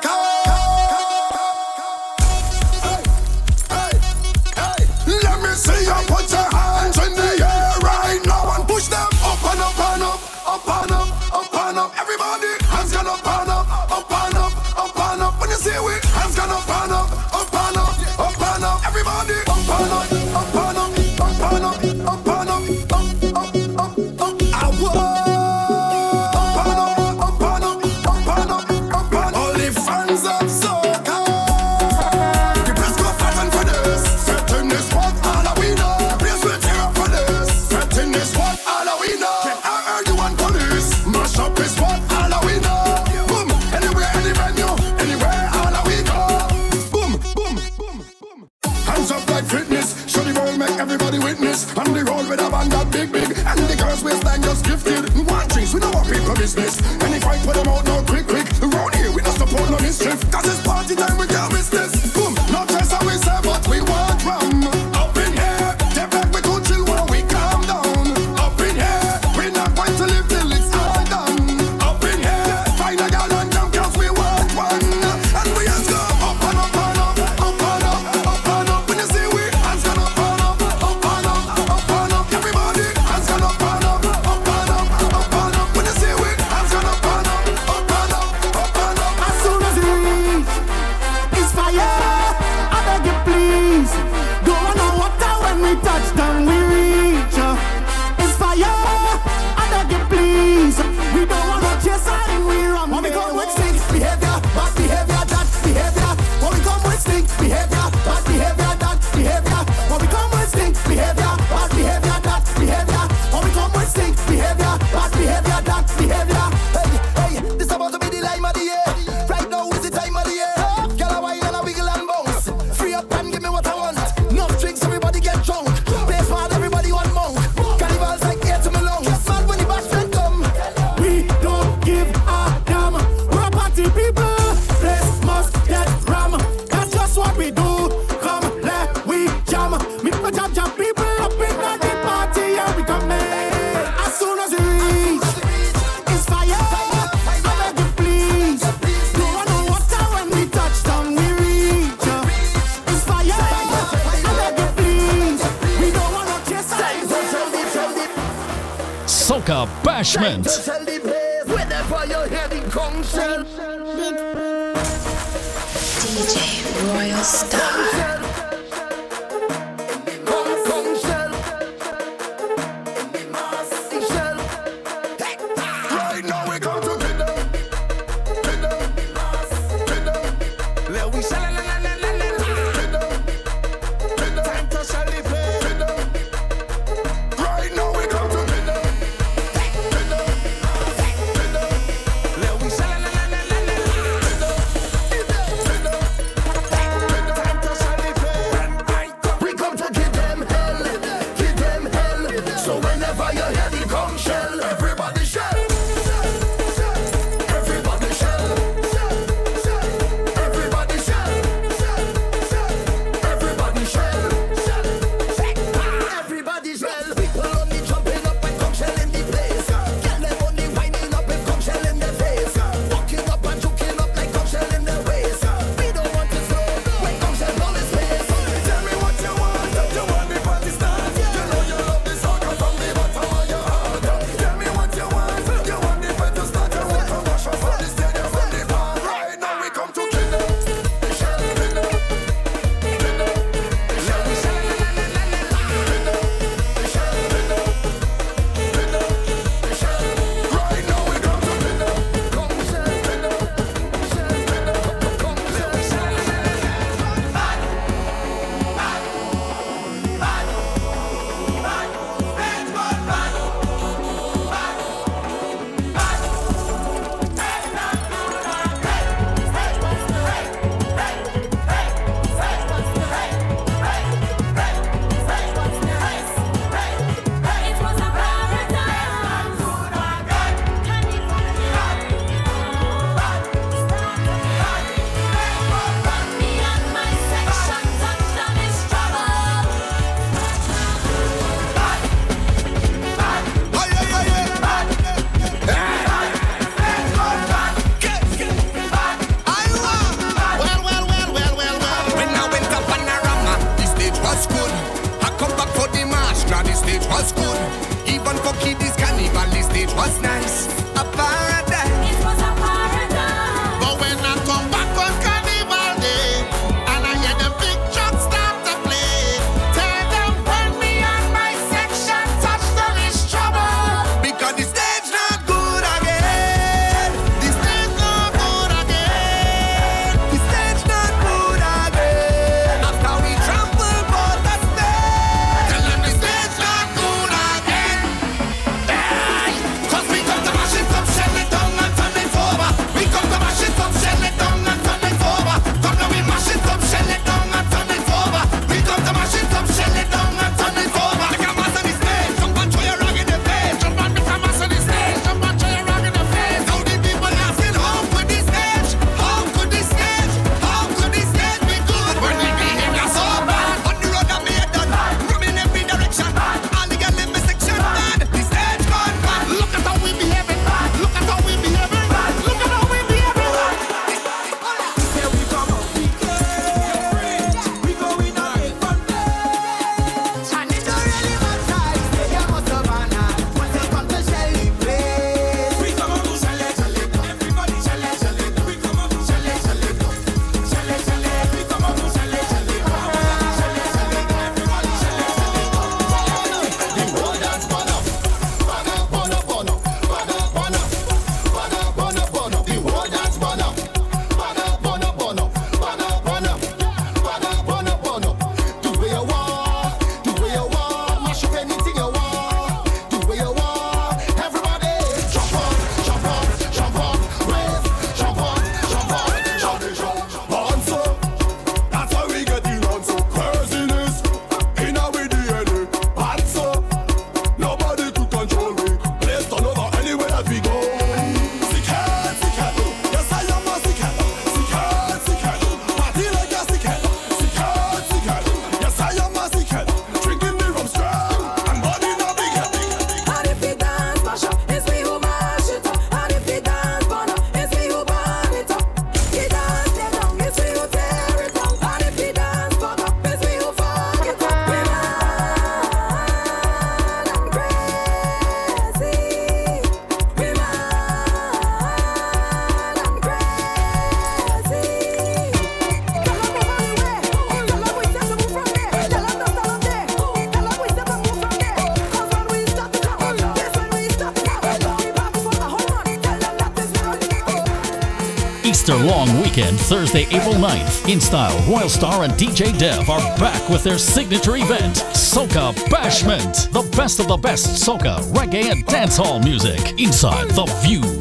Speaker 1: weekend, Thursday, April 9th. Instyle, Royal Star, and DJ Dev are back with their signature event, Soca Bashment. The best of the best soca, reggae, and dancehall music. Inside the
Speaker 12: Vue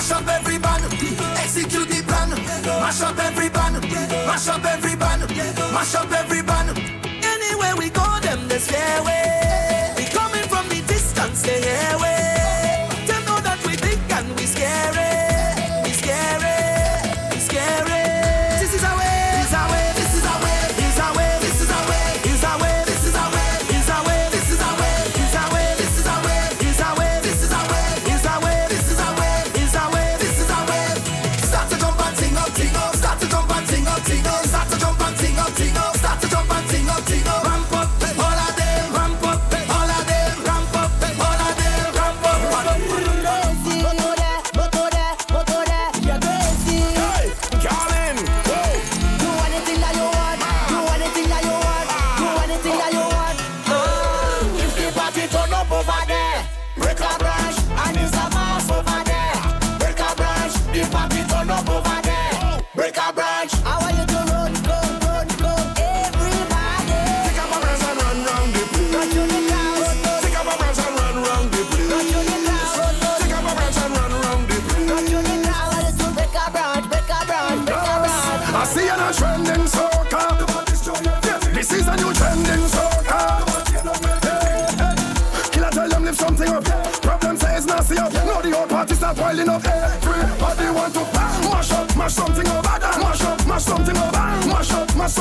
Speaker 12: Mash up every band, execute the plan. Mash up every band, mash up every band, mash up every band.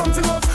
Speaker 21: something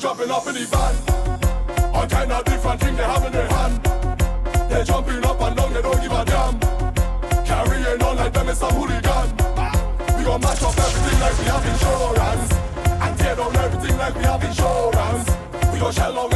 Speaker 21: jumping up in the van. All kind of different things they have in their hand. They're jumping up and down, they don't give a damn. Carrying on like them is some hooligan. We gon' match up everything like we have insurance. And tear down everything like we have insurance. We gon' shell out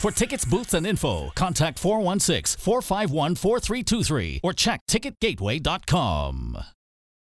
Speaker 1: For tickets, booths, and info, contact 416 451 4323 or check ticketgateway.com.